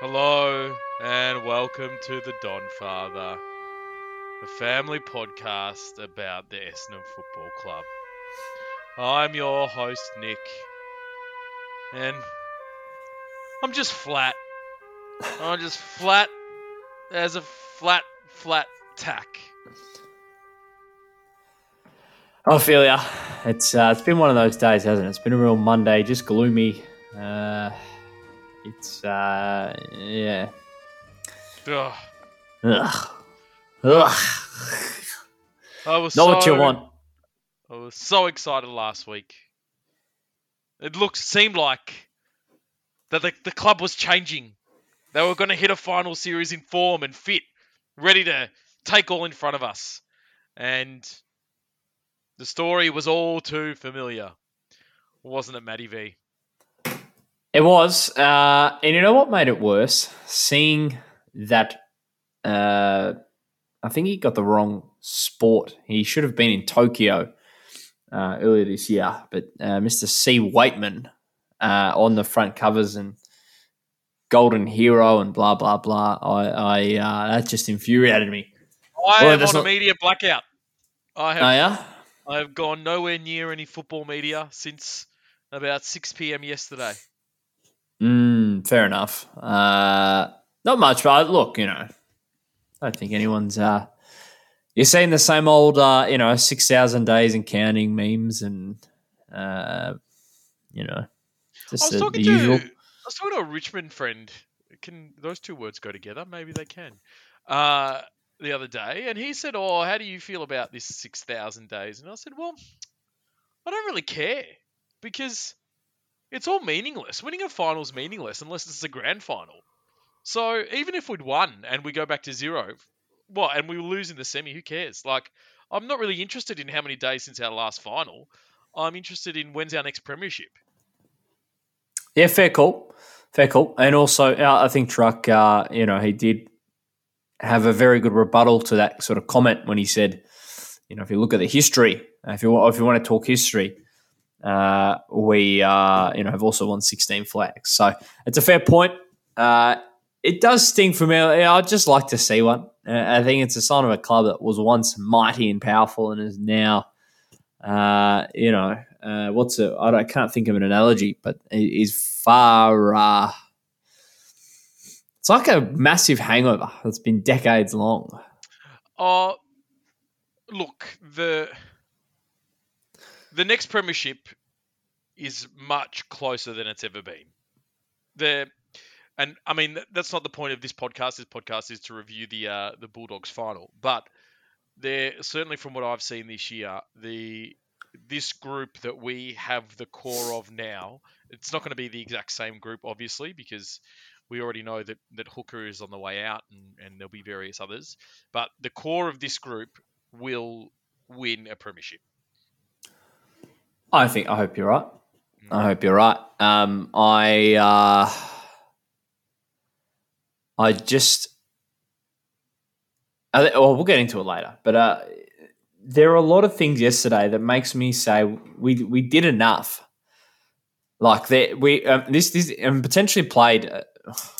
Hello and welcome to the Don Father, a family podcast about the Essendon Football Club. I'm your host, Nick, and I'm just flat. I'm just flat as a flat, flat tack. Ya. It's uh, it's been one of those days, hasn't it? It's been a real Monday, just gloomy. Uh, it's uh, yeah. Ugh. Ugh. Ugh. I was Not what you want. I was so excited last week. It looked seemed like that the, the club was changing. They were going to hit a final series in form and fit, ready to take all in front of us. And the story was all too familiar, wasn't it, Matty V? It was, uh, and you know what made it worse? Seeing that, uh, I think he got the wrong sport. He should have been in Tokyo uh, earlier this year, but uh, Mr. C. Weightman uh, on the front covers and Golden Hero and blah blah blah. I, I uh, that just infuriated me. I Well, am on a media blackout. I have Oh yeah, I have gone nowhere near any football media since about 6 p.m. yesterday. Fair enough. Uh, not much, but look, you know, I don't think anyone's. Uh, you're seeing the same old, uh, you know, six thousand days and counting memes, and uh, you know, I just was the, talking the to usual. I was talking to a Richmond friend. Can those two words go together? Maybe they can. Uh, the other day, and he said, "Oh, how do you feel about this six thousand days?" And I said, "Well, I don't really care because it's all meaningless. Winning a final is meaningless unless it's a grand final. So even if we'd won and we go back to zero, what, and we lose in the semi, who cares? Like, I'm not really interested in how many days since our last final. I'm interested in when's our next premiership." Yeah, fair call, fair call, and also uh, I think Truck, uh, you know, he did have a very good rebuttal to that sort of comment when he said, you know, if you look at the history, if you if you want to talk history, uh, we uh, you know have also won sixteen flags, so it's a fair point. Uh, it does sting for me. I'd just like to see one. Uh, I think it's a sign of a club that was once mighty and powerful and is now, uh, you know, uh, what's a I, I can't think of an analogy, but it is far. It's like a massive hangover that's been decades long. Uh look, the the next premiership is much closer than it's ever been. The and I mean that's not the point of this podcast. This podcast is to review the uh, the Bulldogs final, but there certainly from what I've seen this year, the this group that we have the core of now, it's not going to be the exact same group, obviously, because we already know that, that Hooker is on the way out and, and there'll be various others. But the core of this group will win a premiership. I think I hope you're right. I hope you're right. Um, I uh, I just I, thi- well, we'll get into it later. But uh, there are a lot of things yesterday that makes me say we we did enough. Like that, we um, this this and potentially played. Uh,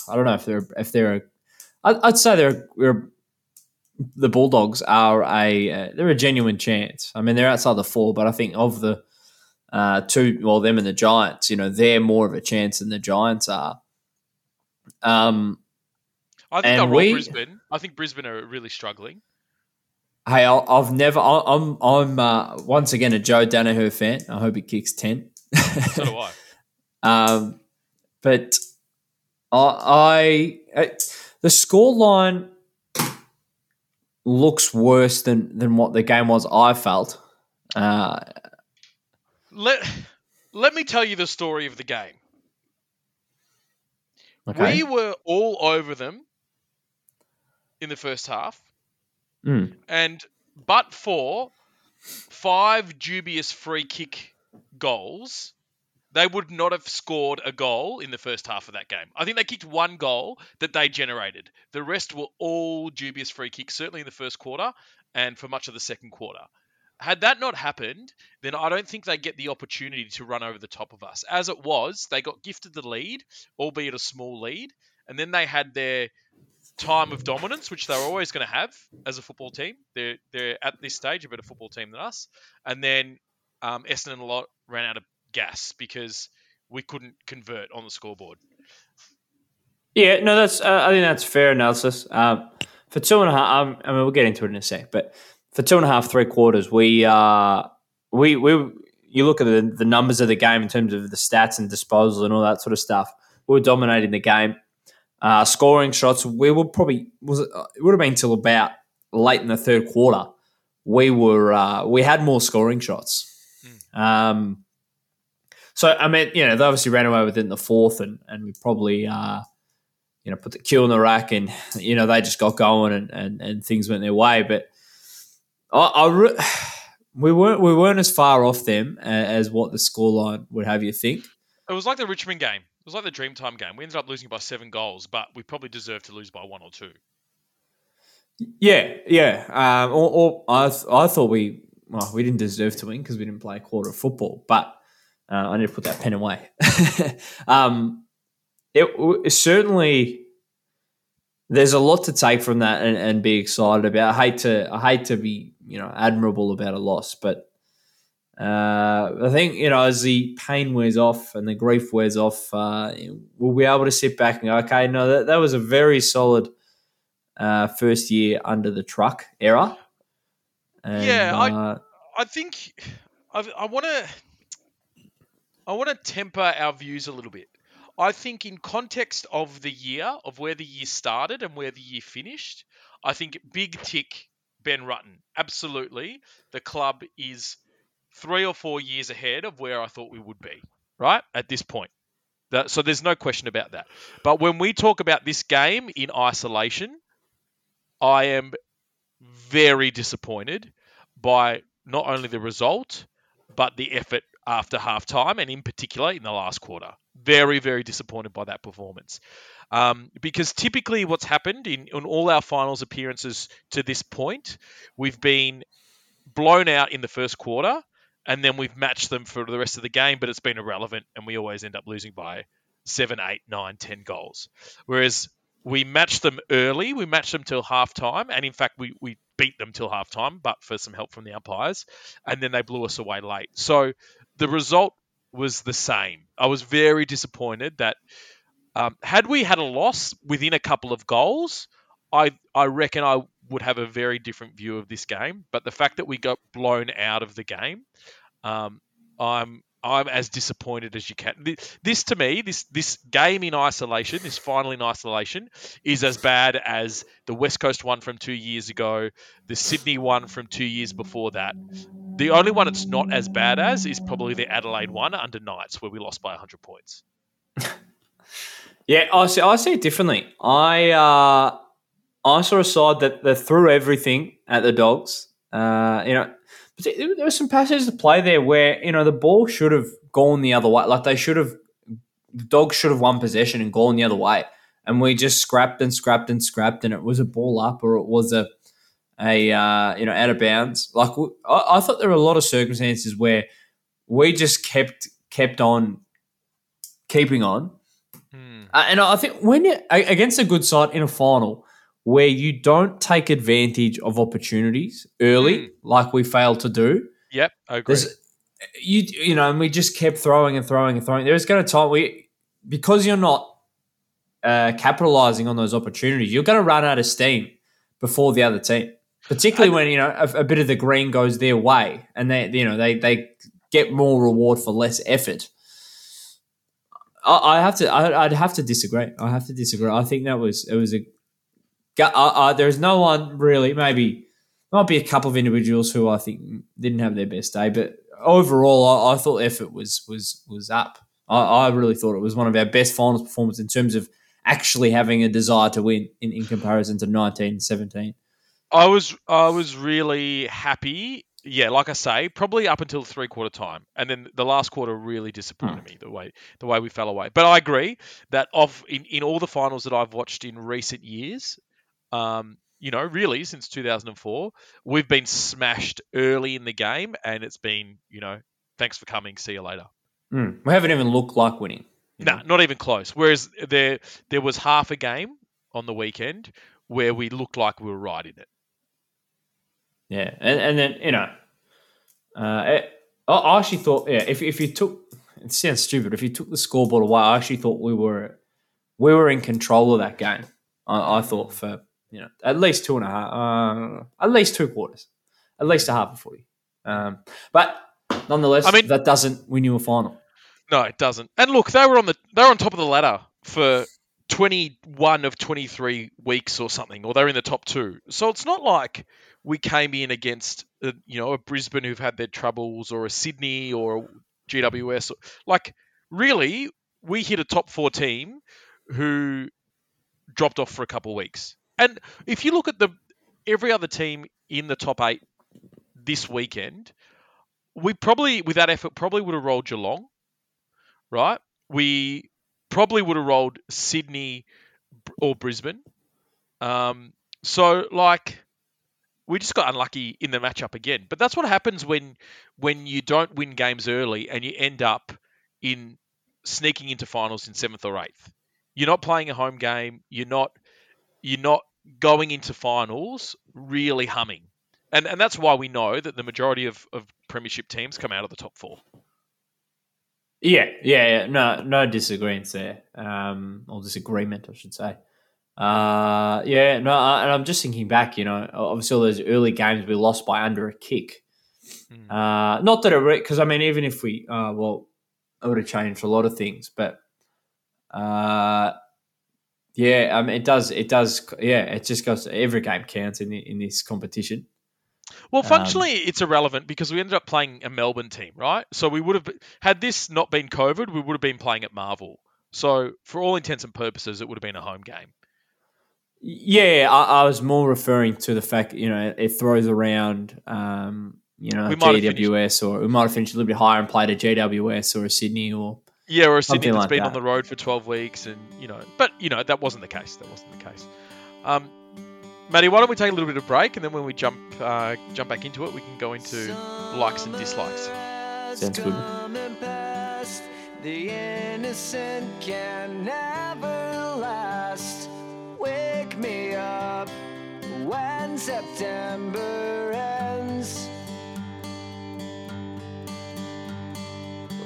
I don't know if they're if they're. I'd say they're we're the Bulldogs are a uh, they're a genuine chance. I mean, they're outside the four, but I think of the uh, two, well, them and the Giants, you know, they're more of a chance than the Giants are. Um, I think And we- Brisbane. I think Brisbane are really struggling. hey, I'll, I've never, I- I'm, I'm uh, once again a Joe Daniher fan. I hope he kicks ten. So do I. Um, but I, I the score line looks worse than than what the game was. I felt. Uh, Let let me tell you the story of the game. okay. We were all over them in the first half, Mm. and but for five dubious free kick goals, they would not have scored a goal in the first half of that game. I think they kicked one goal that they generated. The rest were all dubious free kicks, certainly in the first quarter and for much of the second quarter. Had that not happened, then I don't think they get the opportunity to run over the top of us. As it was, they got gifted the lead, albeit a small lead, and then they had their time of dominance, which they're always going to have as a football team. They're they're at this stage a better football team than us, and then um, Essendon a lot ran out of gas because we couldn't convert on the scoreboard. Yeah, no, that's uh, I think that's fair analysis. Um, for two and a half, um, I mean, we'll get into it in a sec, but for two and a half, three quarters, we uh, we we you look at the, the numbers of the game in terms of the stats and disposal and all that sort of stuff. We were dominating the game. Uh, scoring shots, we were probably was it, it would have been till about late in the third quarter. We were uh, we had more scoring shots. Mm. Um, so I mean, you know, they obviously ran away within the fourth, and and we probably uh, you know put the cue in the rack, and you know they just got going, and and, and things went their way. But I, I re- we weren't we weren't as far off them as what the scoreline would have you think. It was like the Richmond game. It was like the Dreamtime game. We ended up losing by seven goals, but we probably deserved to lose by one or two. Yeah, yeah. Um, or, or I, I thought we well, we didn't deserve to win because we didn't play a quarter of football, but uh, I need to put that pen away. um, it, it, certainly there's a lot to take from that and, and, be excited about. I hate to I hate to be you know admirable about a loss, but uh, I think you know as the pain wears off and the grief wears off, uh, we'll be able to sit back and go, okay, no, that, that was a very solid uh, first year under the truck era. And, yeah, I uh, I think I, I want to I want to temper our views a little bit. I think, in context of the year, of where the year started and where the year finished, I think big tick Ben Rutten. Absolutely. The club is three or four years ahead of where I thought we would be, right? At this point. That, so there's no question about that. But when we talk about this game in isolation, I am very disappointed by not only the result, but the effort after half time and in particular in the last quarter. Very, very disappointed by that performance. Um, because typically, what's happened in, in all our finals appearances to this point, we've been blown out in the first quarter and then we've matched them for the rest of the game, but it's been irrelevant and we always end up losing by seven, eight, nine, ten goals. Whereas we matched them early, we matched them till half time, and in fact, we, we beat them till half time, but for some help from the umpires, and then they blew us away late. So the result was the same. I was very disappointed that um, had we had a loss within a couple of goals, I I reckon I would have a very different view of this game. But the fact that we got blown out of the game, um, I'm I'm as disappointed as you can. This to me, this this game in isolation, this final in isolation, is as bad as the West Coast one from two years ago, the Sydney one from two years before that. The only one it's not as bad as is probably the Adelaide one under Knights, where we lost by 100 points. yeah, I see. I see it differently. I uh, I saw a side that, that threw everything at the Dogs. Uh, you know there were some passages to play there where you know the ball should have gone the other way. Like they should have, the dogs should have won possession and gone the other way, and we just scrapped and scrapped and scrapped, and it was a ball up or it was a a uh, you know out of bounds. Like I, I thought there were a lot of circumstances where we just kept kept on keeping on, hmm. uh, and I think when you, against a good side in a final where you don't take advantage of opportunities early, mm. like we failed to do. Yep, I agree. You you know, and we just kept throwing and throwing and throwing. There's going to time we because you're not uh, capitalizing on those opportunities, you're going to run out of steam before the other team. Particularly I, when you know a, a, bit of the green goes their way, and they you know they they get more reward for less effort. I, I have to I, would have to disagree. I have to disagree. I think that was it was a uh, uh, there's no one really. Maybe there might be a couple of individuals who I think didn't have their best day, but overall, I, I thought effort was was was up. I, I, really thought it was one of our best finals performances in terms of actually having a desire to win in, in comparison to 1917. I was I was really happy. Yeah, like I say, probably up until three quarter time, and then the last quarter really disappointed hmm. me the way the way we fell away. But I agree that of in, in all the finals that I've watched in recent years, um, you know, really since 2004, we've been smashed early in the game, and it's been, you know, thanks for coming. See you later. Mm. We haven't even looked like winning. No, know. not even close. Whereas there there was half a game on the weekend where we looked like we were right in it. Yeah, and and then you know, uh, it, I- I actually thought, yeah, if if you took, it sounds stupid, if you took the scoreboard away, I actually thought we were we were in control of that game. I, I thought for you know at least two and a half, uh, at least two quarters, at least a half of footy. Um, but nonetheless, I mean- that doesn't win you a final. No, it doesn't. And look, they were on the they were on top of the ladder for 21 of 23 weeks or something, or they're in the top two. So it's not like we came in against uh, you know a Brisbane who've had their troubles, or a Sydney, or a GWS. Like really, we hit a top four team who dropped off for a couple of weeks. And if you look at the every other team in the top eight this weekend, we probably with that effort probably would have rolled Geelong, right? We probably would have rolled Sydney or Brisbane. Um, so like we just got unlucky in the matchup again. But that's what happens when when you don't win games early and you end up in sneaking into finals in seventh or eighth. You're not playing a home game. You're not you're not going into finals really humming. And and that's why we know that the majority of, of premiership teams come out of the top four. Yeah, yeah, yeah. No, no disagreements there. Um, or disagreement, I should say. Uh, yeah, no, I, and I'm just thinking back. You know, obviously all those early games we lost by under a kick. Mm. Uh, not that it because I mean, even if we, uh, well, it would have changed a lot of things, but uh, yeah, I mean, it does, it does, yeah, it just goes. Every game counts in the, in this competition. Well, Um, functionally, it's irrelevant because we ended up playing a Melbourne team, right? So we would have had this not been COVID, we would have been playing at Marvel. So for all intents and purposes, it would have been a home game. Yeah, I, I was more referring to the fact you know it throws around, um, you know, We GWS or we might have finished a little bit higher and played a GWS or a Sydney or Yeah, or a Sydney Something that's like been that. on the road for 12 weeks, and you know, but you know that wasn't the case. That wasn't the case. Um, Matty, why don't we take a little bit of break, and then when we jump uh, jump back into it, we can go into likes and dislikes. Sounds good. The innocent can never last. Wake me up when September ends.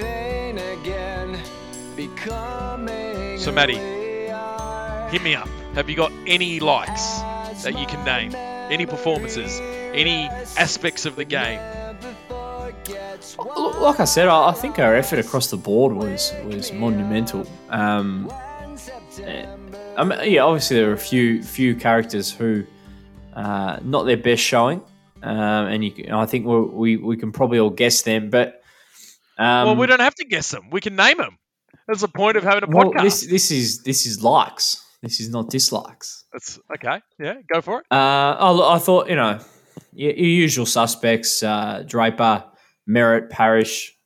pain again, becoming. So, Matty, who we are. Hit me up. Have you got any likes that you can name? Any performances? Any aspects of the game? Like I said, I, I think our effort across the board was was monumental. Um, I mean, yeah, obviously there are a few few characters who uh, not their best showing, um, and you, I think we're, we we can probably all guess them. But um, well, we don't have to guess them. We can name them. That's the point of having a well, podcast. this this is this is likes. This is not dislikes. That's okay. Yeah, go for it. Uh, oh, I thought you know your, your usual suspects: uh, Draper, Merrett, Parish,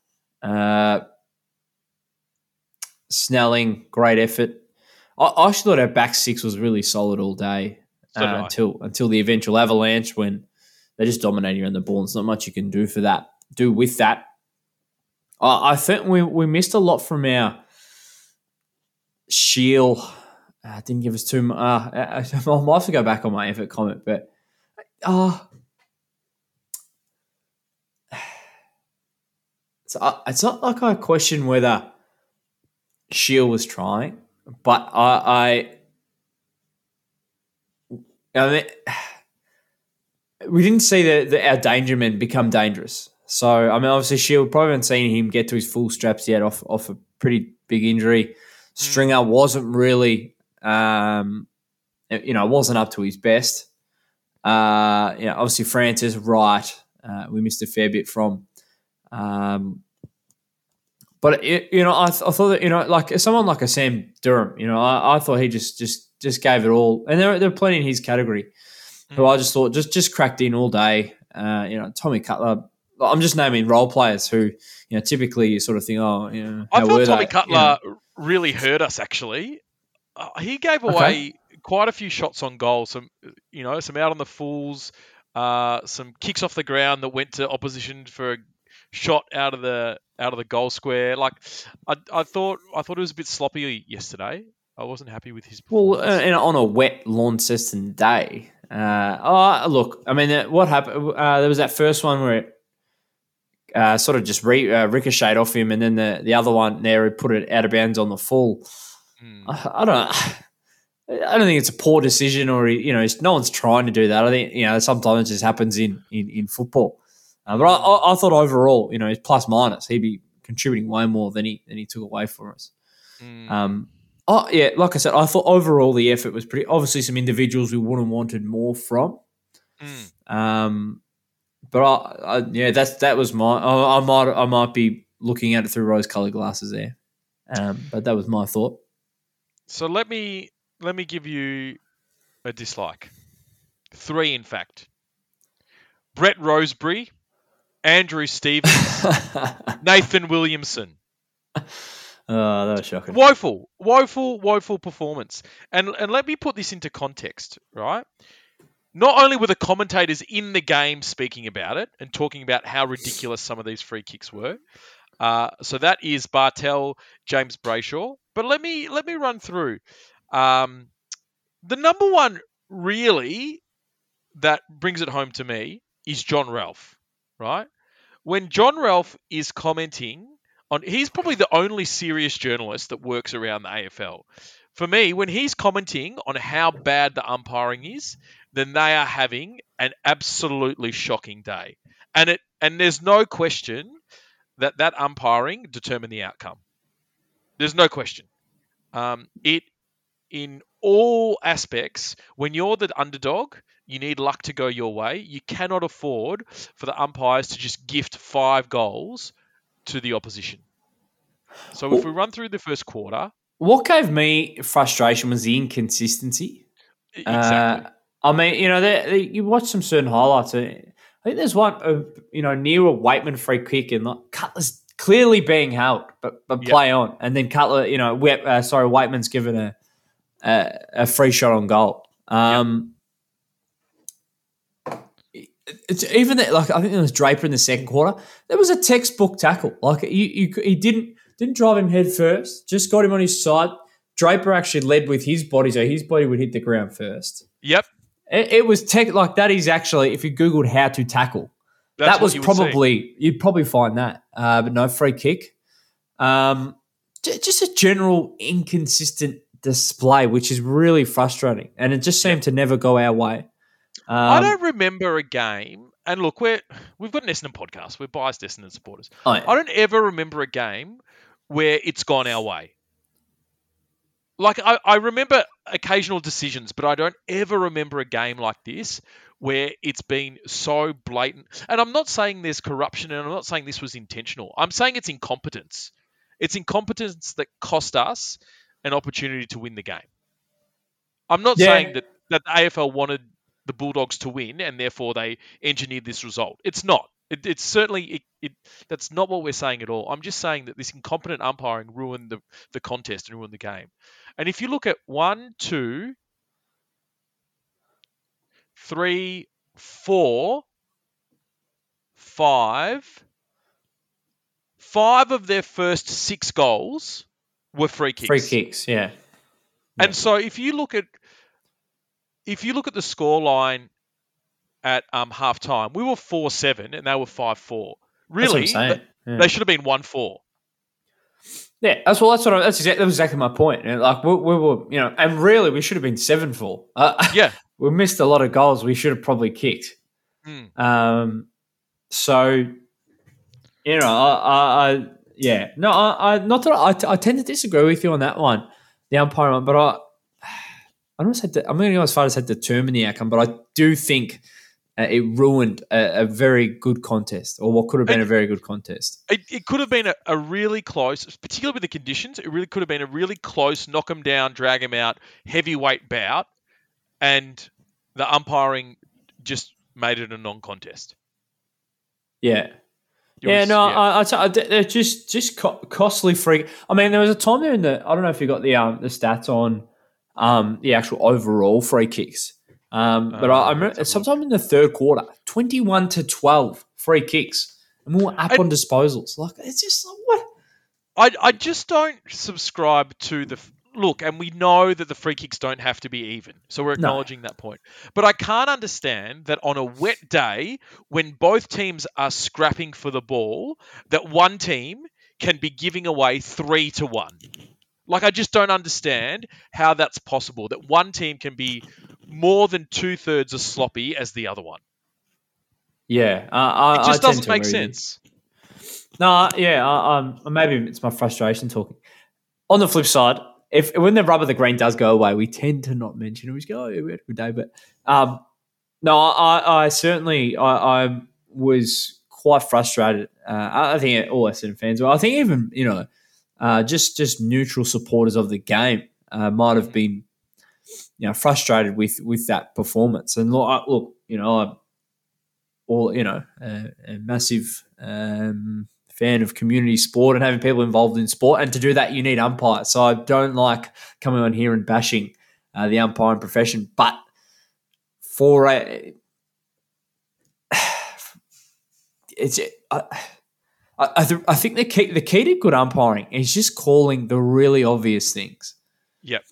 uh, Snelling. Great effort. I, I actually thought our back six was really solid all day So uh, until until the eventual avalanche when they just dominated around the ball. There's not much you can do for that. Do with that. I, think we we missed a lot from our Shiel. Uh, didn't give us too much. Uh, I, I might have to go back on my effort comment, but uh, it's, uh, it's not like I question whether Shiel was trying, but I, I, I mean, we didn't see the, the our danger men become dangerous. So I mean, obviously Shiel probably haven't seen him get to his full straps yet off off a pretty big injury. Stringer wasn't really, um, you know, wasn't up to his best. Uh, you know, obviously Francis, right? Uh, we missed a fair bit from, um, But it, you know, I, th- I thought that you know, like someone like a Sam Durham, you know, I, I thought he just just just gave it all, and there there are plenty in his category. Who I just thought just just cracked in all day. Uh, you know, Tommy Cutler. I'm just naming role players who you know typically you sort of think, oh, you know, I thought Tommy they? Cutler You know, really hurt us. Actually, uh, he gave Okay. away quite a few shots on goal. Some, you know, some out on the fools, uh, some kicks off the ground that went to opposition for a shot out of the out of the goal square. Like, I, I thought I thought it was a bit sloppy yesterday. I wasn't happy with his Well, performance. uh, and on a wet Launceston day. Uh, oh, look, I mean, uh, what happened? Uh, there was that first one where it uh, sort of just re, uh, ricocheted off him, and then the, the other one there, he put it out of bounds on the full. Hmm. I, I don't. I don't think it's a poor decision, or you know, it's, no one's trying to do that. I think you know sometimes it just happens in in, in football. Uh, but I, I, I thought overall, you know, it's plus minus. He'd be contributing way more than he than he took away for us. Hmm. Um, oh yeah, like I said, I thought overall the effort was pretty. Obviously, some individuals we would have wanted more from. Hmm. Um, but I, I, yeah, that's that was my. I, I might I might be looking at it through rose colored glasses there. Um, but that was my thought. So let me let me give you a dislike. Three, in fact. Brett Rosebury, Andrew Stevens, Nathan Williamson. oh, that was shocking. Woeful, woeful, woeful performance. And and let me put this into context, right? Not only were the commentators in the game speaking about it and talking about how ridiculous some of these free kicks were. Uh, so that is Bartel, James Brayshaw. But let me let me run through. Um, the number one really that brings it home to me is Jon Ralph, right? When Jon Ralph is commenting on, he's probably the only serious journalist that works around the AFL. For me, when he's commenting on how bad the umpiring is, then they are having an absolutely shocking day, and it and there's no question that that umpiring determined the outcome. There's no question. Um, it in all aspects, when you're the underdog, you need luck to go your way. You cannot afford for the umpires to just gift five goals to the opposition. So if we run through the first quarter, What gave me frustration was the inconsistency. exactly. Uh, I mean, you know, they, they, you watch some certain highlights. I think there's one, uh, you know, near a Weightman free kick and like Cutler's clearly being held, but but Yep. play on, and then Cutler, you know, uh, sorry, Weightman's given a, a a free shot on goal. Um, It's even that, like I think it was Draper in the second quarter. There was a textbook tackle. Like you, you, he didn't didn't drive him head first. Just got him on his side. Draper actually led with his body, so his body would hit the ground first. yep. It, it was tech like that is actually if you googled how to tackle, That's that was you probably you'd probably find that. Uh, but no free kick. Um, j- just a general inconsistent display, which is really frustrating, and it just seemed to never go our way. Um, I don't remember a game. And look, we're we've got an Essendon podcast. We're biased Essendon supporters. oh, yeah. I don't ever remember a game where it's gone our way. Like I, I remember occasional decisions, but I don't ever remember a game like this where it's been so blatant. And I'm not saying there's corruption, and I'm not saying this was intentional. I'm saying it's incompetence. It's incompetence that cost us an opportunity to win the game. I'm not Yeah. saying that, that the AFL wanted the Bulldogs to win and therefore they engineered this result. It's not. It, it's certainly it, it. That's not what we're saying at all. I'm just saying that this incompetent umpiring ruined the the contest and ruined the game. And if you look at one, two, three, four, five, five of their first six goals were free kicks. free kicks. Yeah, And so if you look at if you look at the score line at um, half time, we were four seven and they were five four. That's what Really, I'm saying. th- Yeah. they should have been one four. Yeah, that's well. That's what. I, that's exactly. That was exactly my point. And like we, we were, you know, and really we should have been seven four. Uh, Yeah. we missed a lot of goals. We should have probably kicked. Mm. Um, so you know, I, I, I yeah, no, I, I not that I, I tend to disagree with you on that one, the umpire one, but I, I don't say de- I'm going to go as far as say determine the outcome, but I do think uh, it ruined a, a very good contest, or what could have been a very good contest. It, it could have been a, a really close, particularly with the conditions. It really could have been a really close, knock him down, drag him out, heavyweight bout, and the umpiring just made it a non-contest. Yeah. It yeah, was- no, I, I, t- I, they're just just co- costly free. I mean, there was a time there in the. I don't know if you got the um the stats on um the actual overall free kicks. Um, but Uh, I, I remember sometime in the third quarter, twenty-one to twelve free kicks, and we were up I- on disposals. Like it's just like what? I, I just don't subscribe to the look, and we know that the free kicks don't have to be even, so we're No. acknowledging that point. But I can't understand that on a wet day, when both teams are scrapping for the ball, that one team can be giving away three to one. Like I just don't understand how that's possible. That one team can be more than two thirds as sloppy as the other one. Yeah, uh, I, It just tend doesn't make you. sense. No, yeah, I, um, maybe it's my frustration talking. On the flip side, if when the rubber the green does go away, we tend to not mention it. We just go, oh, yeah, we had a good day. But um, no, I, I certainly I, I was quite frustrated. Uh, I I think all Essendon fans were. I think even you know, uh, just just neutral supporters of the game uh, might have been, you know, frustrated with with that performance. And look, look, you know, I'm all you know, a, a massive. Um, fan of community sport and having people involved in sport. And to do that, you need umpires. So I don't like coming on here and bashing uh, the umpiring profession. But for a, it's I, I, I th- I think the key the key to good umpiring is just calling the really obvious things. Yep.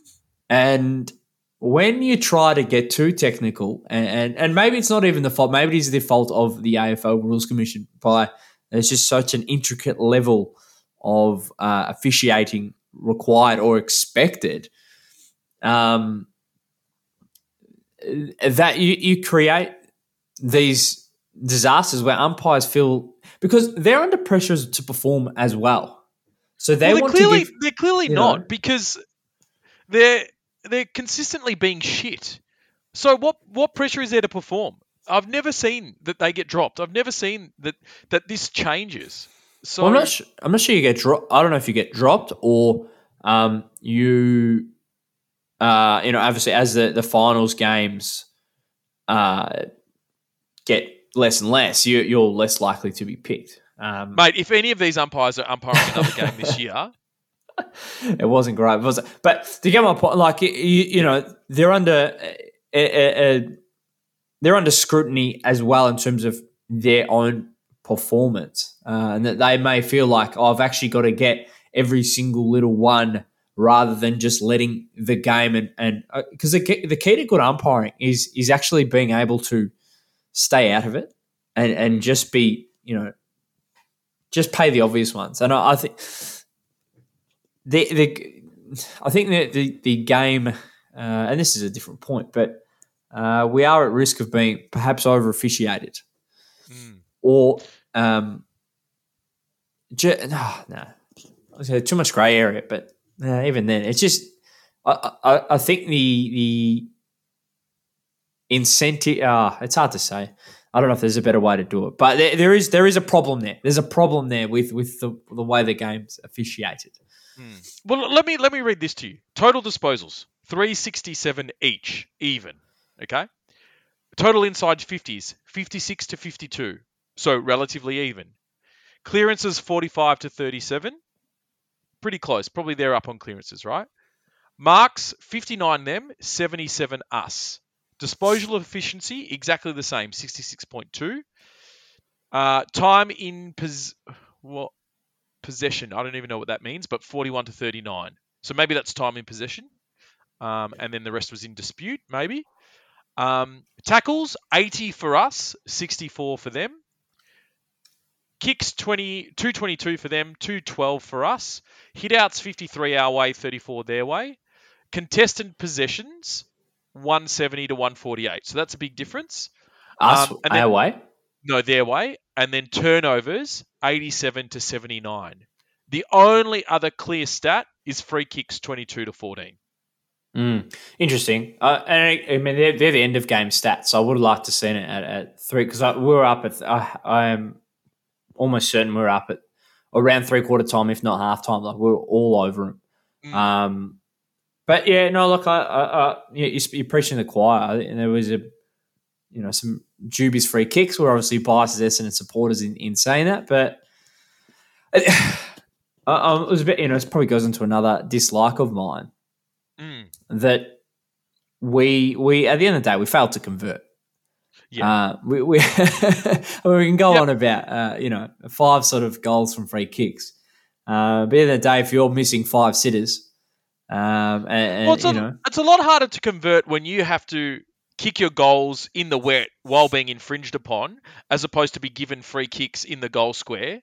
And when you try to get too technical, and, and, and maybe it's not even the fault, maybe it is the fault of the AFL Rules Commission by there's just such an intricate level of uh, officiating required or expected um, that you, you create these disasters where umpires feel because they're under pressure to perform as well. So they well, want clearly to give they're clearly not know. because they're they're consistently being shit. So what what pressure is there to perform? I've never seen that they get dropped. I've never seen that that this changes. So Well, I'm not. Su- I'm not sure you get dropped. I don't know if you get dropped or um, you, uh, you know, obviously as the the finals games uh, get less and less, you, you're less likely to be picked. Um, mate, if any of these umpires are umpiring another game this year, it wasn't great, was it? But to get my point, like you, you know, they're under uh, uh, uh, they're under scrutiny as well in terms of their own performance, uh, and that they may feel like oh, I've actually got to get every single little one rather than just letting the game and and because the key, the key to good umpiring is is actually being able to stay out of it and and just be you know just pay the obvious ones, and I, I think the the I think the the, the game, uh, and this is a different point, but uh, we are at risk of being perhaps over officiated, Hmm. or um, ju- no, no, was too much grey area. But uh, even then, it's just I, I I think the the incentive. Uh, it's hard to say. I don't know if there's a better way to do it, but there, there is there is a problem there. There's a problem there with with the the way the game's officiated. well, let me let me read this to you. Total disposals: three sixty-seven each, even. Okay. Total inside 50s, 56 to 52, so relatively even. Clearances 45 to 37, pretty close. Probably they're up on clearances, right? Marks 59 them, 77 us. Disposal efficiency exactly the same, 66.2. Uh, time in pos- what possession? I don't even know what that means, but 41 to 39. So maybe that's time in possession, um, and then the rest was in dispute, maybe. Um, tackles 80 for us, 64 for them. Kicks 20, 222 for them, 212 for us. Hitouts 53 our way, 34 their way. Contestant possessions 170 to 148. So that's a big difference. Us Um, and then- our way. No, their way. And then turnovers 87 to 79. The only other clear stat is free kicks 22 to 14. Mm, interesting. Uh, and I, I mean, they're, they're the end of game stats. I would have liked to seen it at, at three because we were up at. I, I am almost certain we are up at around three quarter time, if not half time. Like we were all over them. Mm. Um, but yeah, no, look, I, I, I yeah, you're, preaching the choir, and there was a, you know, some dubious free kicks. We're obviously biased as Essendon supporters in, in saying that, but I, I was a bit, you know, it probably goes into another dislike of mine Mm. that we we at the end of the day we failed to convert. Yeah. Uh, we we, we can go Yep. on about uh, you know five sort of goals from free kicks. Uh, but at the end of the day, if you're missing five sitters, um, and, Well, it's, you a, know, it's a lot harder to convert when you have to kick your goals in the wet while being infringed upon, as opposed to be given free kicks in the goal square.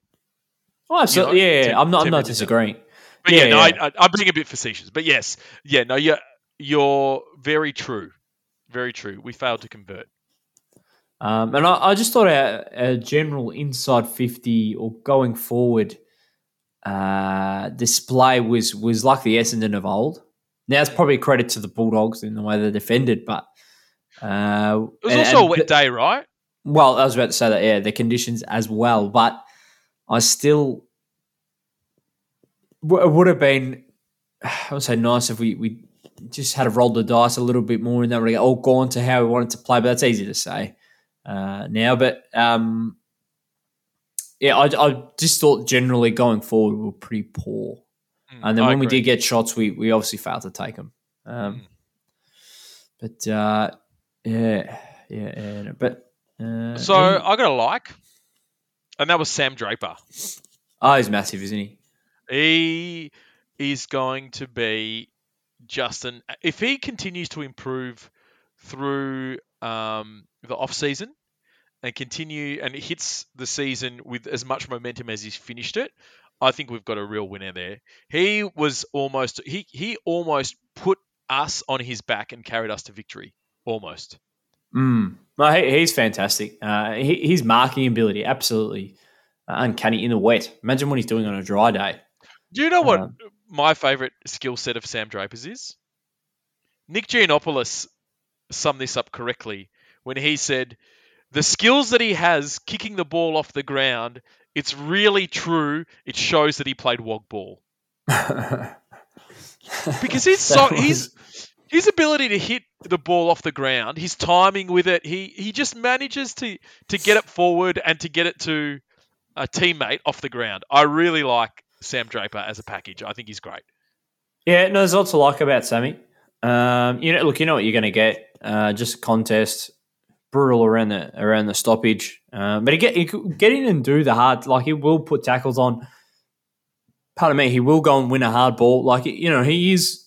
oh, absolutely, know, yeah, I'm not, I'm not disagreeing. But yeah, Yeah, no, yeah. I, I'm being a bit facetious. But yes, yeah, no, you're, you're very true. Very true. We failed to convert. Um, and I, I just thought a, a general inside fifty or going forward uh, display was was like the Essendon of old. Now it's probably a credit to the Bulldogs in the way they defended, but uh, It was and- also a wet day, right? Well, I was about to say that, yeah, the conditions as well, but I still it would have been, I would say, nice if we, we just had to roll the dice a little bit more and that would have all gone to how we wanted to play, but that's easy to say uh, now. But um, yeah, I, I just thought generally going forward we were pretty poor. Mm, And then I when we did get shots, we, we obviously failed to take them. Um, Mm. But uh, yeah, yeah, yeah. But uh, So and- I got a like, and that was Sam Draper. oh, he's massive, isn't he? He is going to be Justin. If he continues to improve through um, the off season and continue and hits the season with as much momentum as he's finished it, I think we've got a real winner there. He was almost he he almost put us on his back and carried us to victory. Almost. Mm. No, he, he's fantastic. Uh, he, his marking ability, absolutely uh, uncanny in the wet. Imagine what he's doing on a dry day. Do you know what Um, my favourite skill set of Sam Draper's is? Nick Giannopoulos summed this up correctly when he said, the skills that he has kicking the ball off the ground, it's really true. It shows that he played wog ball. Because he's so, was- he's his ability to hit the ball off the ground, his timing with it, he he just manages to to get it forward and to get it to a teammate off the ground. I really like Sam Draper as a package. I think he's great. Yeah, no, there's lots to like about Sammy. Um, you know, look, you know what you're going to get. Uh, just contest, brutal around the around the stoppage. Um, but he get he get in and do the hard. Like he will put tackles on. Pardon me, he will go and win a hard ball. Like you know, he is.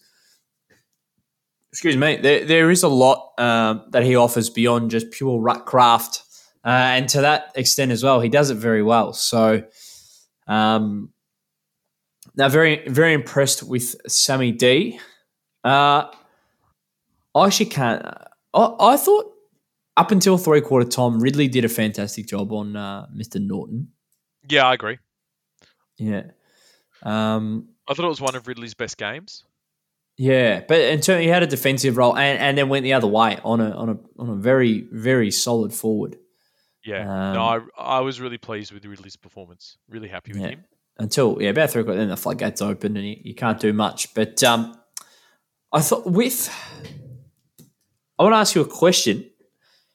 Excuse me. There, there is a lot um, that he offers beyond just pure ruck craft, uh, and to that extent as well, he does it very well. So, um, now, very very impressed with Sammy D. Uh, I actually can't. I, I thought up until three quarter time, Ridley did a fantastic job on uh, Mr. Naughton. Yeah, I agree. Yeah, um, I thought it was one of Ridley's best games. yeah, but in turn, he had a defensive role and, and then went the other way on a on a on a very very solid forward Yeah, Um, no, I, I was really pleased with Ridley's performance. Really happy with Yeah. him. until yeah about three quarter. Then the floodgates open and you, you can't do much. But um, I thought with I want to ask you a question.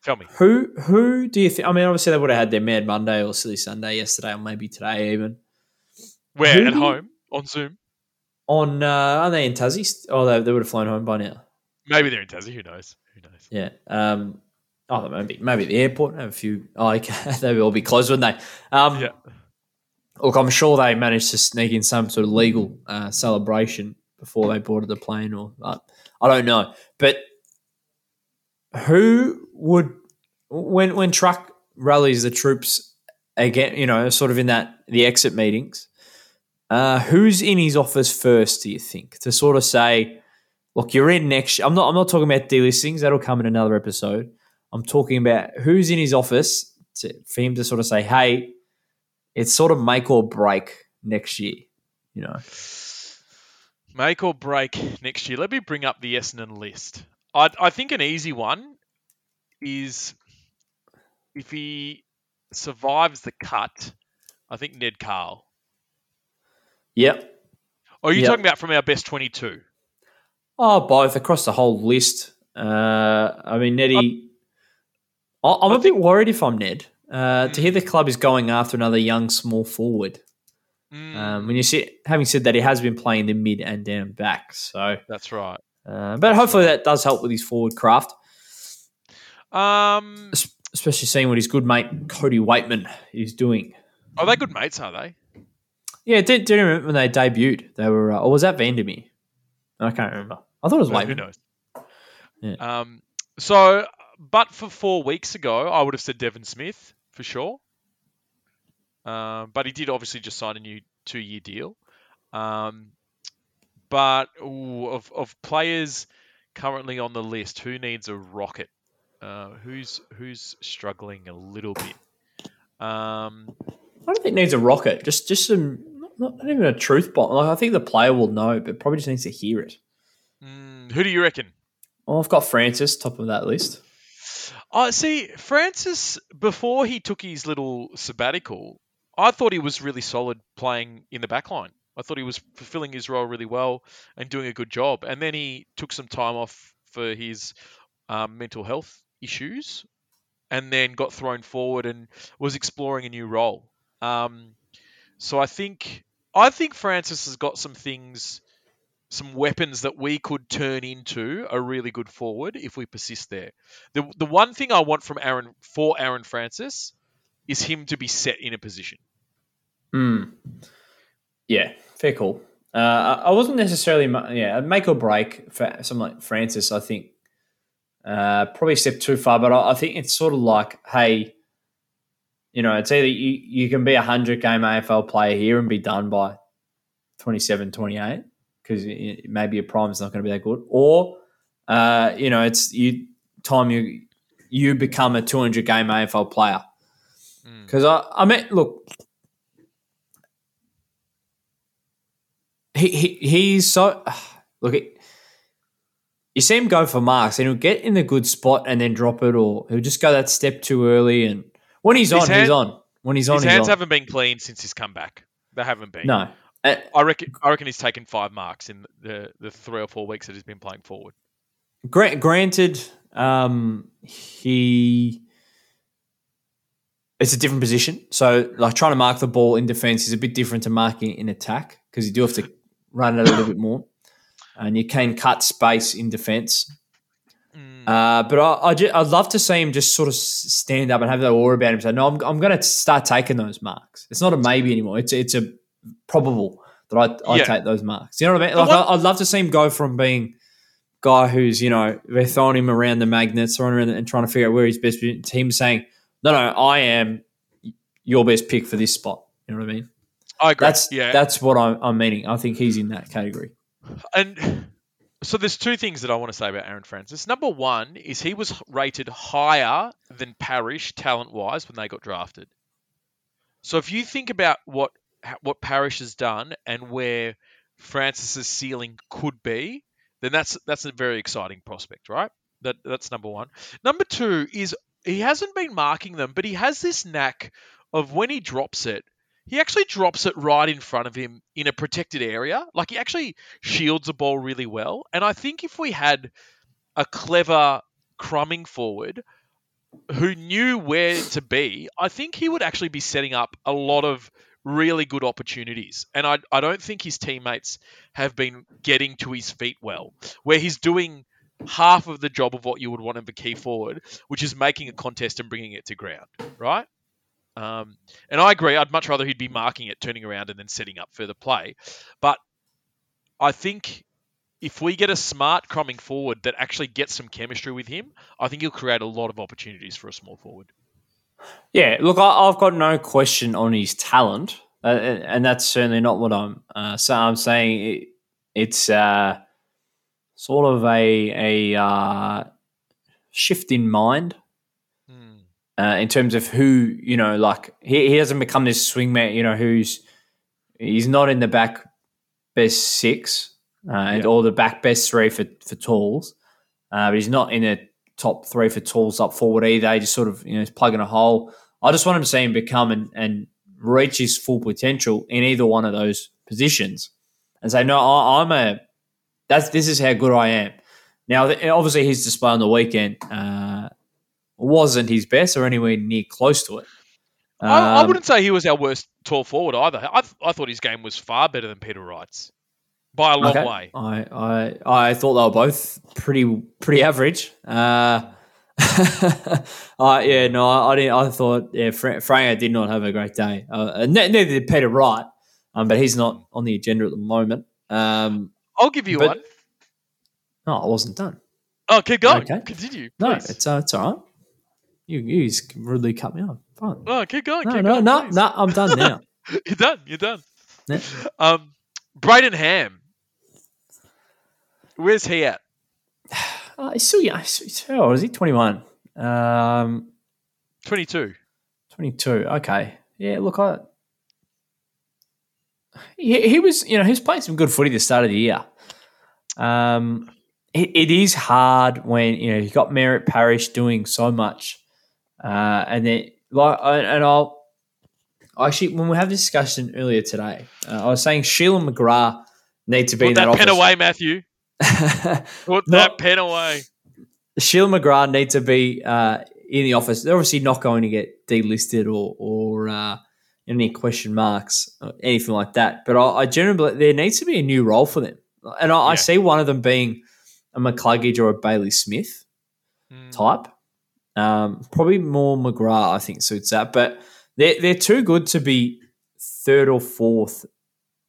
Tell me. Who who do you think? I mean, obviously they would have had their Mad Monday or Silly Sunday yesterday, or maybe today even. Where Who at do you- home on Zoom? On uh, are they in Tassie? Oh, they, they would have flown home by now. Maybe they're in Tassie. Who knows? Who knows? Yeah. Um. Oh, maybe maybe the airport. Have a few. Oh, okay. they would all be closed, wouldn't they? Um, Yeah. Look, I'm sure they managed to sneak in some sort of legal uh, celebration before they boarded the plane, or uh, I don't know. But who would when when truck rallies the troops again? You know, sort of in that the exit meetings. Uh, who's in his office first? Do you think to sort of say, "Look, you're in next." I'm not. I'm not talking about delistings. That'll come in another episode. I'm talking about who's in his office to, for him to sort of say, "Hey, it's sort of make or break next year." You know, Make or break next year. Let me bring up the Essendon list. I, I think an easy one is if he survives the cut, I think Ned Cahill. Yep. Or are you Yep. talking about from our best 22? Oh, both across the whole list. Uh, I mean, Neddy. I I'm a bit worried if I'm Ned. Uh, to hear the club is going after another young small forward. Mm, Um, when you see, having said that, he has been playing the mid and down back. So, that's right. uh, but hopefully that does help with his forward craft, Um, especially seeing what his good mate Cody Weightman is doing. are they good mates? Are they? Yeah, did, did you remember when they debuted? They were, uh, or was that Vandermeer? I can't remember. I thought it was Well, who knows? Yeah. Um, so, but for four weeks ago, I would have said Devon Smith for sure. Um, but he did obviously just sign a new two-year deal. Um, but ooh, of of players currently on the list, who needs a rocket? Uh, who's who's struggling a little bit? Um, I don't think needs a rocket. Just, just some, not, not even a truth bomb. Like I think the player will know, but probably just needs to hear it. mm, who do you reckon? Well, I've got Francis top of that list. I see Francis before he took his little sabbatical. I thought he was really solid playing in the back line. I thought he was fulfilling his role really well and doing a good job. And then he took some time off for his um, mental health issues, and then got thrown forward and was exploring a new role. Um, so I think I think Francis has got some things, some weapons that we could turn into a really good forward if we persist there. The the one thing I want from Aaron for Aaron Francis is him to be set in a position. Hmm. Yeah, fair call. Uh, I wasn't necessarily, yeah, make or break for someone like Francis. I think uh, probably a step too far, but I, I think it's sort of like, hey, you know, it's either you, you can be a 100 game AFL player here and be done by 27, 28, because maybe your prime's not going to be that good, or, uh, you know, it's you time you you become a 200 game AFL player. Mm. Because I, I mean, look, he, he he's so look. You see him go for marks, and he'll get in the good spot and then drop it, or he'll just go that step too early. And when he's on, hand- he's on. When he's on, His he's hands on. haven't been clean since his comeback. They haven't been. no, Uh, I reckon. I reckon he's taken five marks in the the three or four weeks that he's been playing forward. Gra- granted, um, he it's a different position. So, like trying to mark the ball in defense is a bit different to marking it in attack because you do have to run it a little bit more, and you can cut space in defense. Mm. Uh, but I, I ju- I'd love to see him just sort of stand up and have that aura about him. Say, no, I'm, I'm going to start taking those marks. It's not a maybe anymore. It's it's a probable that I, I Yeah. take those marks. You know what I mean? Like I, I'd love to see him go from being guy who's you know they're throwing him around the magnets, throwing around and trying to figure out where he's best. To him saying, no, no, I am your best pick for this spot. You know what I mean? I agree. That's yeah. that's what I'm, I'm meaning. I think he's in that category. And so there's two things that I want to say about Aaron Francis. Number one is he was rated higher than Parish talent wise when they got drafted. So if you think about what what Parish has done and where Francis's ceiling could be, then that's that's a very exciting prospect, right? That that's number one. Number two is he hasn't been marking them, but he has this knack of when he drops it, he actually drops it right in front of him in a protected area. Like he actually shields the ball really well. And I think if we had a clever crumbing forward who knew where to be, I think he would actually be setting up a lot of really good opportunities. And I, I don't think his teammates have been getting to his feet well, where he's doing half of the job of what you would want him to key forward, which is making a contest and bringing it to ground, right? Um, and I agree. I'd much rather he'd be marking it, turning around, and then setting up further play. But I think if we get a smart coming forward that actually gets some chemistry with him, I think he'll create a lot of opportunities for a small forward. Yeah, look, I, I've got no question on his talent, uh, and that's certainly not what I'm. Uh, so I'm saying it, it's uh, sort of a a uh, shift in mind. Uh, in terms of who you know. Like he, he hasn't become this swingman, you know, who's he's not in the back best six. uh, and Yeah. or the back best three for for tools. Uh, but he's not in the top three for tools up forward either. He just sort of you know he's plugging a hole. I just want him to see him become and, and reach his full potential in either one of those positions, and say no, I, I'm a that's this is how good I am. Now, obviously, his display on the weekend uh, wasn't his best or anywhere near close to it. I, I Um, wouldn't say he was our worst tall forward either. I, I thought his game was far better than Peter Wright's by a long Okay. way. I, I I thought they were both pretty pretty average. Uh, uh, yeah, no, I, I didn't. I thought yeah, Fra- Franga did not have a great day. Uh, neither did Peter Wright, um, but he's not on the agenda at the moment. Um, I'll give you But- one. no, I wasn't done. Oh, keep going. Okay. Continue. No, it's uh, it's all right. You you just rudely cut me off. Fine. Oh, keep going. No, keep no, going, no, please. no. I'm done now. You're done. You're done. Yeah. Um, Brayden Ham. Where's he at? Uh, he's still young. He's, he's, how old is he? Twenty one. Um, 22. 22. Okay. Yeah, look, I. He, he was, you know, he was playing some good footy at the start of the year. Um, it, it is hard when you know you got Merrett Parish doing so much, uh, and then like, and I'll actually when we have this discussion earlier today, uh, I was saying Sheila McGrath need to be Put in that, that, pen away, Matthew. Put that pen away. Sheila McGrath need to be uh, in the office. They're obviously not going to get delisted or or uh, any question marks, or anything like that. But I, I generally there needs to be a new role for them, and I, I see one of them being a McCluggage or a Bailey Smith Mm. type. Um, probably more McGrath, I think, suits that. But they're they're too good to be third or fourth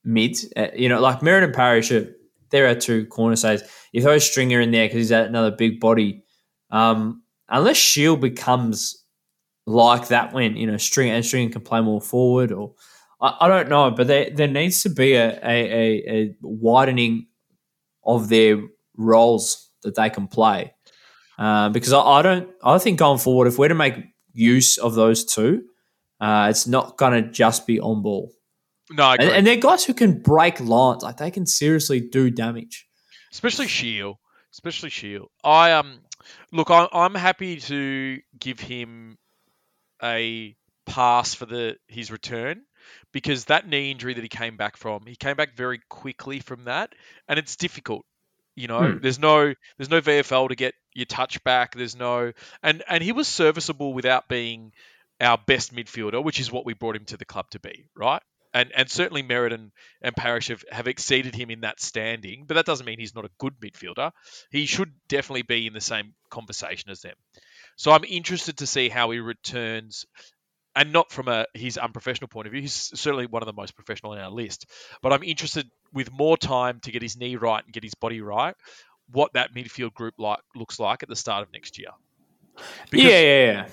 mid. Uh, you know, like Meriden Parish, are, there are two cornerstays. You throw Stringer in there because he's at another big body. Um, unless Shiel becomes like that when you know Stringer and Stringer can play more forward, or I, don't know, but there there needs to be a, a, a widening of their roles that they can play. Um, because I, I don't, I think going forward, if we're to make use of those two, uh, it's not going to just be on ball. No. And, and they're guys who can break lines, like they can seriously do damage. especially Shiel. Especially Shiel. I um look, I, I'm happy to give him a pass for the his return because that knee injury that he came back from, he came back very quickly from that, and it's difficult. You know, Hmm. there's no there's no VFL to get your touch back. There's no and and he was serviceable without being our best midfielder, which is what we brought him to the club to be, right? And and certainly Meriden and Parish have, have exceeded him in that standing, but that doesn't mean he's not a good midfielder. He should definitely be in the same conversation as them. So I'm interested to see how he returns, and not from a his unprofessional point of view. He's certainly one of the most professional in our list, but I'm interested with more time to get his knee right and get his body right, what that midfield group like looks like at the start of next year. Because- yeah, yeah, yeah.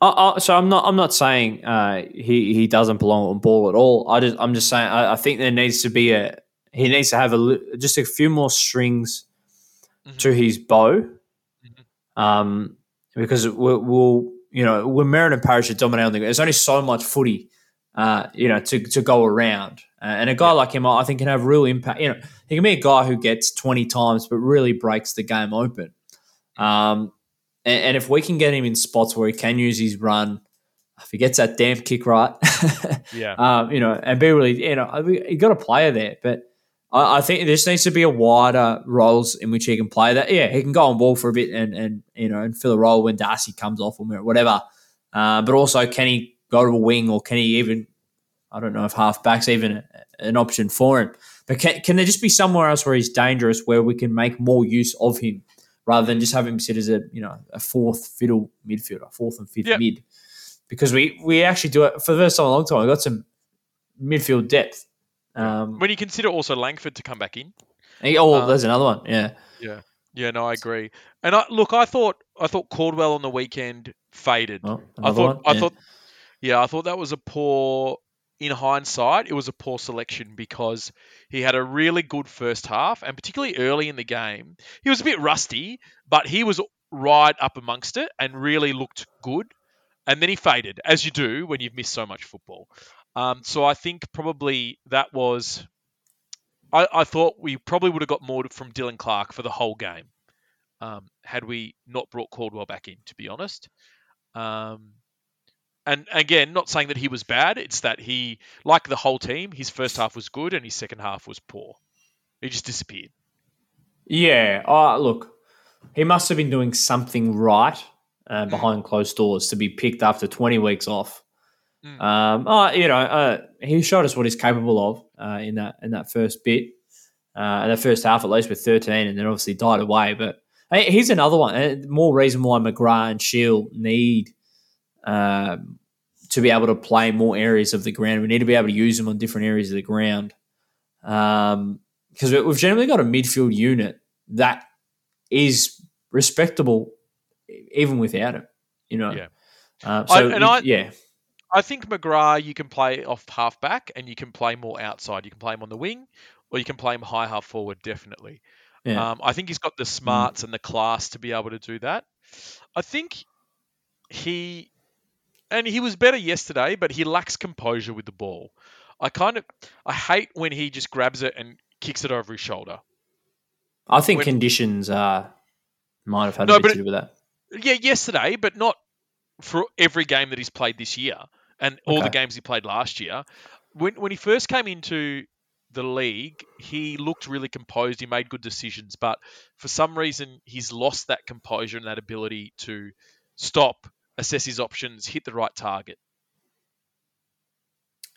I, I, so I'm not. I'm not saying uh, he he doesn't belong on ball at all. I just I'm just saying I, I think there needs to be a he needs to have a just a few more strings Mhm. to his bow, Mhm. um, because we'll, we'll you know when Meriden Parish are dominating the there's only so much footy, uh, you know, to to go around, uh, and a guy like him, I think, can have real impact. You know, he can be a guy who gets 20 times, but really breaks the game open. Um, and, and if we can get him in spots where he can use his run, if he gets that damn kick right, Yeah. um, you know, and be really, you know, you got a player there, but I, I think there just needs to be a wider roles in which he can play. That yeah, he can go on ball for a bit and and you know and fill a role when Darcy comes off or whatever. Uh, but also, can he go to a wing or can he even? I don't know if halfback's even an option for him. But can, can there just be somewhere else where he's dangerous, where we can make more use of him, rather than just have him sit as a you know a fourth fiddle midfielder, fourth and fifth Yeah. mid? Because we we actually do it for the first time in a long time. We got some midfield depth. Um, when you consider also Langford to come back in. oh, um, there's another one. Yeah, Yeah, Yeah, no, I agree. And I look, I thought I thought Caldwell on the weekend faded. oh, I thought. I thought yeah, I thought that was a poor in hindsight, it was a poor selection because he had a really good first half and particularly early in the game. He was a bit rusty, but he was right up amongst it and really looked good. And then he faded, as you do when you've missed so much football. Um, so I think probably that was I, I thought we probably would have got more from Dylan Clarke for the whole game um, had we not brought Caldwell back in, to be honest. Um, and again, not saying that he was bad. It's that he, like the whole team, his first half was good and his second half was poor. He just disappeared. Yeah. Oh, look, he must have been doing something right uh, behind closed doors to be picked after 20 weeks off. Mm. Um, oh, you know, uh, he showed us what he's capable of uh, in that in that first bit, uh, in the first half at least with 13, and then obviously died away. But hey, here's another one. More reason why McGrath and Shiel need um, to be able to play more areas of the ground. We need to be able to use them on different areas of the ground. Um, because we've generally got a midfield unit that is respectable even without him. You know, Yeah. Uh, I- and I- yeah, I think McGrath you can play off half back and you can play more outside. You can play him on the wing or you can play him high half forward, definitely. yeah, Um, I think he's got the smarts and the class to be able to do that. I think he, and he was better yesterday, but he lacks composure with the ball. I kind of, I hate when he just grabs it and kicks it over his shoulder. I think when- conditions uh, might have had No, a bit to do with that. Yeah, yesterday, but not for every game that he's played this year and all the games he played last year. When when he first came into the league, he looked really composed. He made good decisions, but for some reason, he's lost that composure and that ability to stop, assess his options, hit the right target.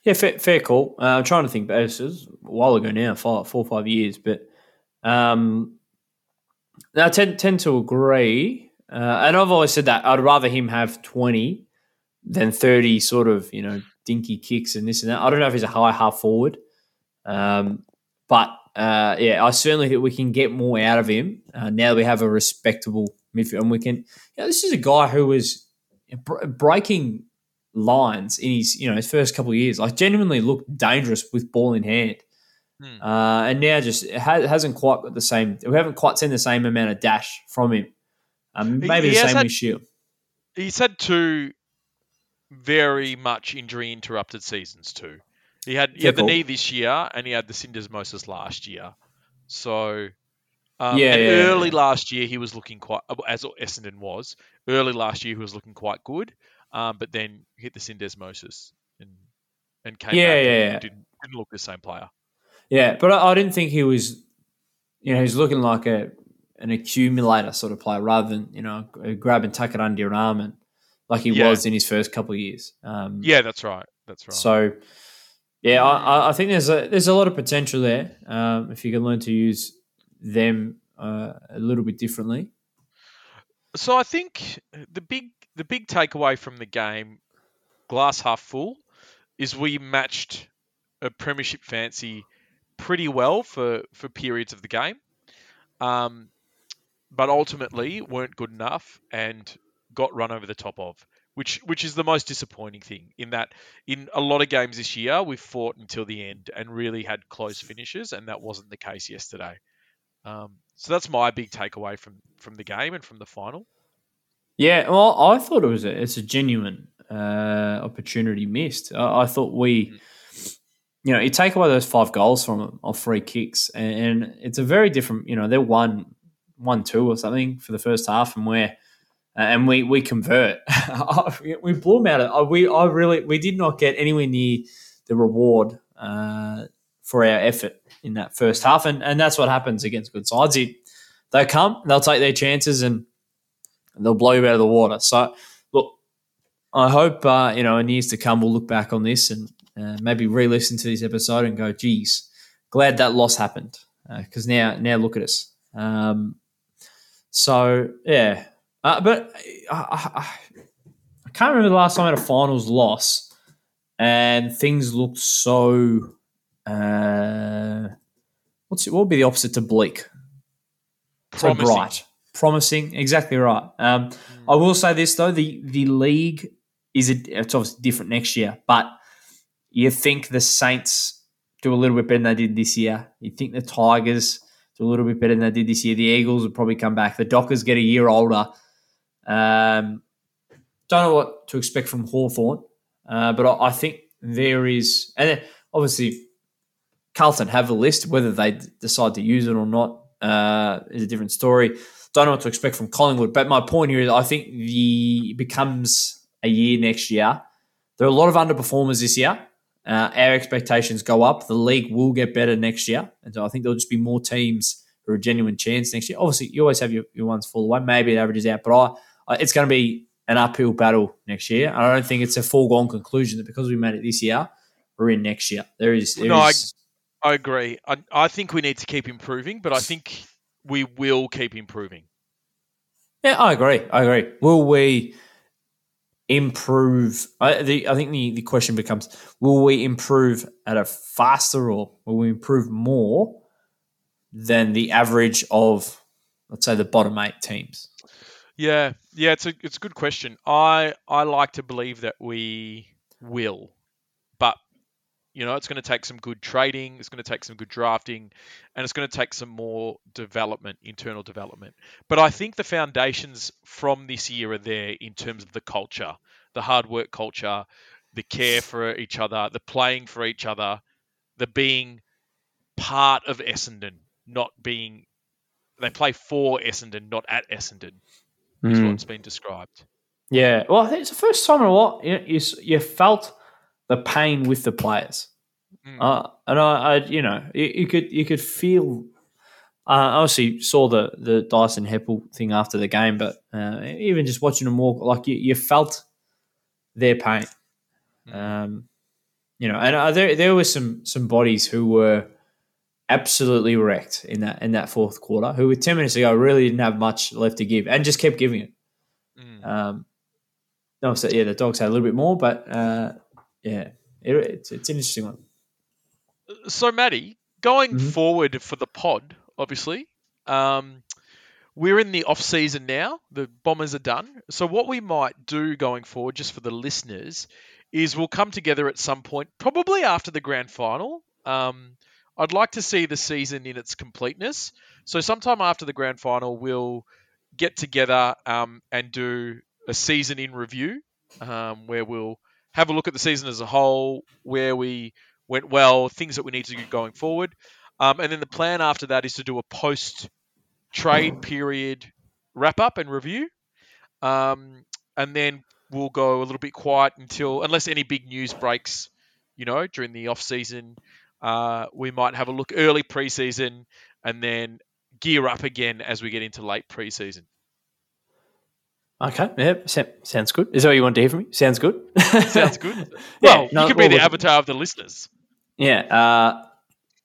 Yeah, fair, fair call. Uh, I'm trying to think. But this is a while ago now, five, four or five years. But um, I tend tend to agree. Uh, and I've always said that I'd rather him have 20 than 30 sort of you know dinky kicks and this and that. I don't know if he's a high half forward, um, but uh, yeah, I certainly think we can get more out of him uh, now that we have a respectable midfield, and we can. You know, this is a guy who was br- breaking lines in his you know his first couple of years. Like genuinely looked dangerous with ball in hand, Hmm. uh, and now just ha- hasn't quite got the same. We haven't quite seen the same amount of dash from him. Um, maybe he the same had- with Shiel. He's had two very much injury interrupted seasons too. He had he had the knee this year and he had the syndesmosis last year. So um, Yeah, yeah, early yeah. last year he was looking quite as Essendon was. Early last year he was looking quite good, um, but then hit the syndesmosis and and came Yeah, back yeah, and didn't didn't look the same player. Yeah, but I, I didn't think he was. You know, he's looking like a an accumulator sort of player rather than you know grab and tuck it under your arm and like he Yeah. was in his first couple of years. Um, Yeah, that's right. That's right. So, yeah, I, I- think there's a there's a lot of potential there um, if you can learn to use them uh, a little bit differently. So I think the big the big takeaway from the game, glass half full, is we matched a premiership fancy pretty well for for periods of the game, um, but ultimately weren't good enough and got run over the top of. Which, which is the most disappointing thing in that in a lot of games this year we've fought until the end and really had close finishes and that wasn't the case yesterday. Um, so that's my big takeaway from from the game and from the final. Yeah, well, I thought it was a it's a genuine uh, opportunity missed. I, I thought we, you know, you take away those five goals from them off free kicks, and, and it's a very different. You know, they're one one two or something for the first half, and we're and we we convert. we blew them out. Of, we I really we did not get anywhere near the reward uh, for our effort in that first half, and and that's what happens against good sides. It, they come, they'll take their chances, and they'll blow you out of the water. So, look, I hope uh, you know in years to come we'll look back on this and uh, maybe re-listen to this episode and go, "Geez, glad that loss happened," because now now look at us. Um, so yeah, uh, but I, I, I can't remember the last time I had a finals loss and things looked so. Uh, what's what would be the opposite to bleak? So Promising. bright, promising. Exactly right. Um, I will say this though: the the league is a, it's obviously different next year, but you think the Saints do a little bit better than they did this year. You think the Tigers do a little bit better than they did this year. The Eagles will probably come back. The Dockers get a year older. Um, don't know what to expect from Hawthorn, uh, but I, I think there is, and obviously Carlton have a list. Whether they d- decide to use it or not uh, is a different story. Don't know what to expect from Collingwood. But my point here is, I think the it becomes a year next year. There are a lot of underperformers this year. Uh, our expectations go up. The league will get better next year, and so I think there'll just be more teams who are a genuine chance next year. Obviously, you always have your, your ones fall away. Maybe it averages out, but I Uh, it's going to be an uphill battle next year. I don't think it's a foregone conclusion that because we made it this year, we're in next year. There is, there No, I- I agree. I, I think we need to keep improving, but I think we will keep improving. Yeah, I agree. I agree. Will we improve? I, the, I think the, the question becomes: Will we improve at a faster, or will we improve more than the average of, let's say, the bottom eight teams? Yeah, yeah, it's a it's a good question. I I like to believe that we will, but you know, it's going to take some good trading, it's going to take some good drafting, and it's going to take some more development, internal development. But I think the foundations from this year are there in terms of the culture, the hard work culture, the care for each other, the playing for each other, the being part of Essendon, not being they play for Essendon, not at Essendon is Mm. what's been described. Yeah, well, I think it's the first time in a while you, you, you felt the pain with the players, Mm. uh, and I, I, you know, you, you could you could feel. Uh, I obviously saw the the Dyson Heppell thing after the game, but uh, even just watching them walk, like you, you felt their pain. Mm. Um, you know, and uh, there there were some some bodies who were absolutely wrecked in that in that fourth quarter, who with ten minutes ago really didn't have much left to give, and just kept giving it. Mm. Um, no, so yeah, the dogs had a little bit more, but uh, yeah, it, it's it's an interesting one. So, Maddie, going Mhm. forward for the pod, obviously, um, we're in the off season now. The Bombers are done. So, what we might do going forward, just for the listeners, is we'll come together at some point, probably after the grand final. Um, I'd like to see the season in its completeness. So, sometime after the grand final, we'll get together um, and do a season in review, um, where we'll have a look at the season as a whole, where we went well, things that we need to do going forward. Um, and then the plan after that is to do a post trade period wrap up and review. Um, and then we'll go a little bit quiet until, unless any big news breaks, you know, during the off season, uh, we might have a look early preseason and then gear up again as we get into late preseason. Okay, yeah, sounds good. Is that what you want to hear from me? Sounds good. Sounds good. Yeah, well, no, you could be the avatar of the listeners. yeah. Uh,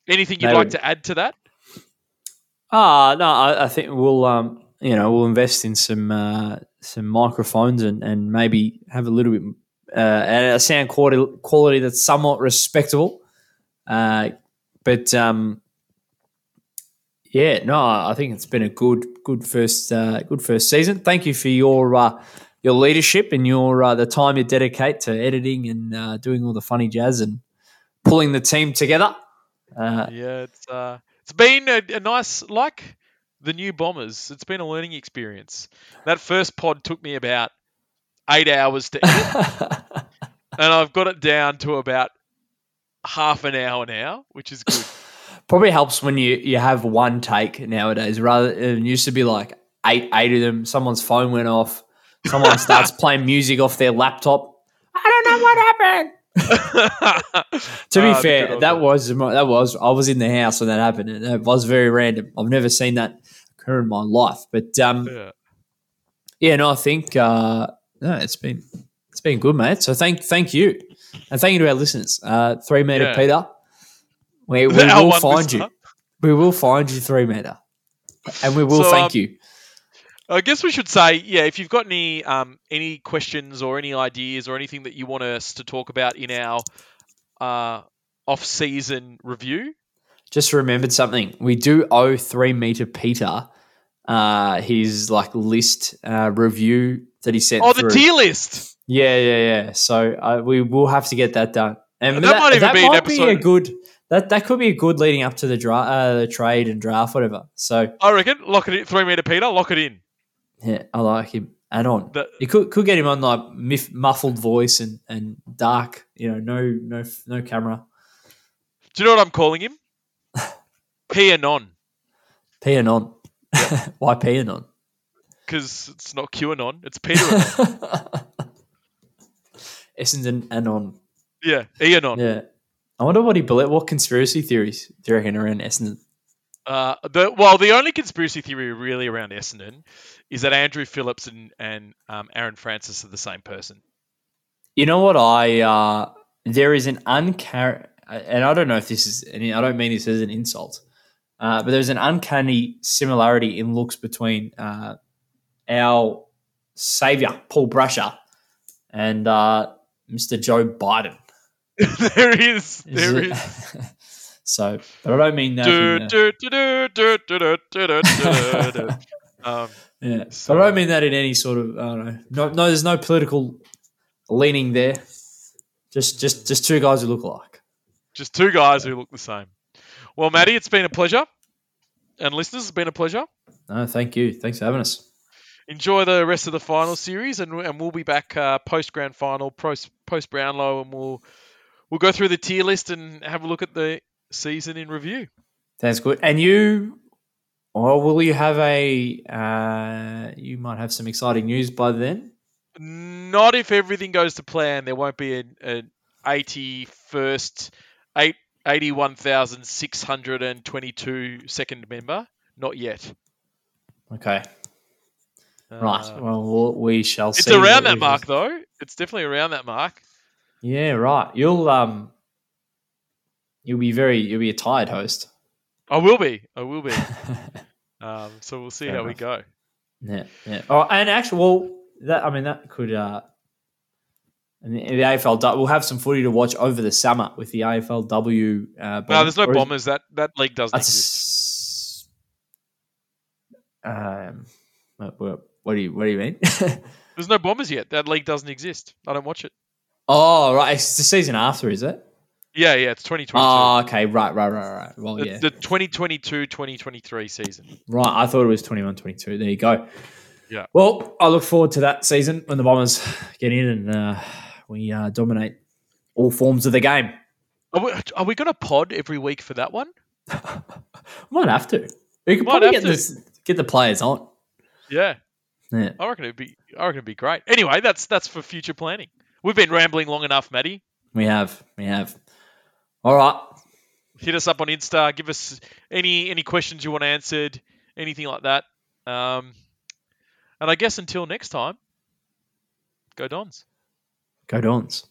Anything you'd like to add to that? Ah, no, I, I think we'll um, you know, we'll invest in some uh, some microphones and, and maybe have a little bit uh, a sound quality quality that's somewhat respectable. Uh, but um, yeah, no, I think it's been a good good first uh, good first season. Thank you for your uh, your leadership and your uh, the time you dedicate to editing and uh, doing all the funny jazz and pulling the team together. Uh, Yeah, it's uh, it's been a, a nice like the new bombers. It's been a learning experience. That first pod took me about eight hours to edit, and I've got it down to about half an hour now, which is good. Probably helps when you, you have one take nowadays. Rather, it used to be like eight eight of them. Someone's phone went off. Someone starts playing music off their laptop. I don't know what happened. To be the good fair, that was that was I was in the house when that happened, and it was very random. I've never seen that occur in my life, but um, Yeah. yeah, no, I think uh, no, it's been it's been good, mate. So thank thank you, and thank you to our listeners. Uh, three meter Yeah. Peter, we, we will find you. We will find you three meter, and we will So, thank um, you. I guess we should say, yeah, if you've got any um, any questions or any ideas or anything that you want us to talk about in our uh, off-season review, Just remembered something. We do owe three meter Peter uh, his like list uh, review that he sent. oh, the through. tier list. Yeah, yeah, yeah. So uh, we will have to get that done. And That might even be an a good. That that could be a good leading up to the dra- uh, the trade and draft, whatever. So I reckon lock it in. Three meter Peter, lock it in. yeah, I like him. Add on. The- you could could get him on like miff, muffled voice and, and dark. You know, no no no camera. Do you know what I'm calling him? Pianon, Pianon. Why Pianon? because it's not QAnon, it's Peter. Essendon Anon. yeah, Eanon. Yeah. I wonder what he believed. What conspiracy theories do you reckon around Essendon? Uh, the well, the only conspiracy theory really around Essendon is that Andrew Phillips and and um, Aaron Francis are the same person. You know what I uh there is an uncanny and I don't know if this is and I don't mean this as an insult. Uh, but there's an uncanny similarity in looks between uh, our savior Paul Brasher and uh, Mr. Joe Biden. there is. There is. is. so, but I don't mean that. Yeah, but I don't mean that in any sort of. I don't know. No, no, there's no political leaning there. Just, just, just two guys who look alike. Just two guys who look the same. Well, Maddie, it's been a pleasure, and listeners, it's been a pleasure. No, thank you. Thanks for having us enjoy the rest of the final series, and and we'll be back uh, post grand final, post post Brownlow, and we'll we'll go through the tier list and have a look at the season in review. That's good. And you, or will you have a? Uh, you might have some exciting news by then. Not if everything goes to plan. There won't be an, an 81st, eight, 81,622 second member. Not yet. Okay, right. Uh, Well, we'll, shall it's see. It's around that mark, though. It's definitely around that mark. Yeah, right. You'll um, you'll be very. You'll be a tired host. I will be. I will be. Um, so we'll see Fair how we go. Yeah, yeah. Oh, and actually, well, that I mean, that could. uh and the, the AFL, we'll have some footy to watch over the summer with the AFLW. Uh, No, there's no is- bombers. That that league doesn't That's exist. um, what, what, what do you what do you mean? There's no bombers yet. That league doesn't exist. I don't watch it. oh, right, it's the season after, is it? Yeah, yeah, it's 2022. Oh, okay, right, right, right, right. Well, the, yeah, the 2022-2023 season. right. I thought it was 21-22. There you go. Yeah. Well, I look forward to that season when the Bombers get in and uh, we uh, dominate all forms of the game. Are we, are we going to pod every week for that one? Might have to. We could Might probably get to. this, get the players on. Yeah, Yeah. I reckon it'd be. I reckon it'd be great. Anyway, that's that's for future planning. We've been rambling long enough, Maddie. We have. We have. All right. Hit us up on Insta. Give us any any questions you want answered, anything like that. Um, and I guess until next time, go Dons. Go Dons.